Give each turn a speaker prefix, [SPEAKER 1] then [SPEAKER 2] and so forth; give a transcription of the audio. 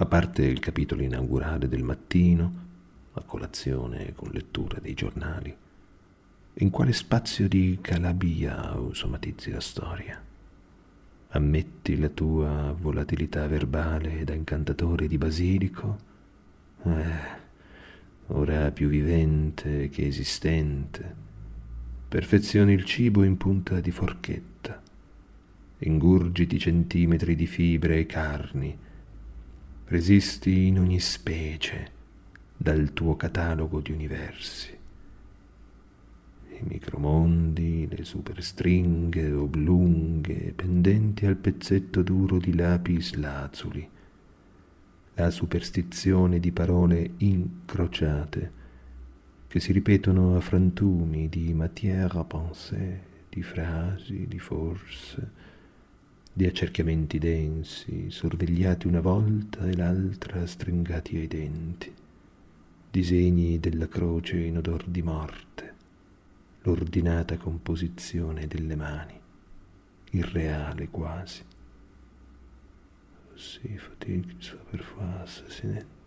[SPEAKER 1] a parte il capitolo inaugurale del mattino, a colazione con lettura dei giornali, in quale spazio di calabia usomatizzi la storia. Ammetti la tua volatilità verbale da incantatore di basilico? Eh, ora più vivente che esistente. Perfezioni il cibo in punta di forchetta. Ingurgiti centimetri di fibre e carni. Resisti in ogni specie dal tuo catalogo di universi. I micromondi, le superstringhe oblunghe pendenti al pezzetto duro di lapis lazuli, la superstizione di parole incrociate che si ripetono a frantumi di matière à penser, di frasi, di forse, di accerchiamenti densi, sorvegliati una volta e l'altra stringati ai denti disegni della croce in odor di morte, l'ordinata composizione delle mani, irreale quasi. Sì, fatigue, soit parfois assassinette.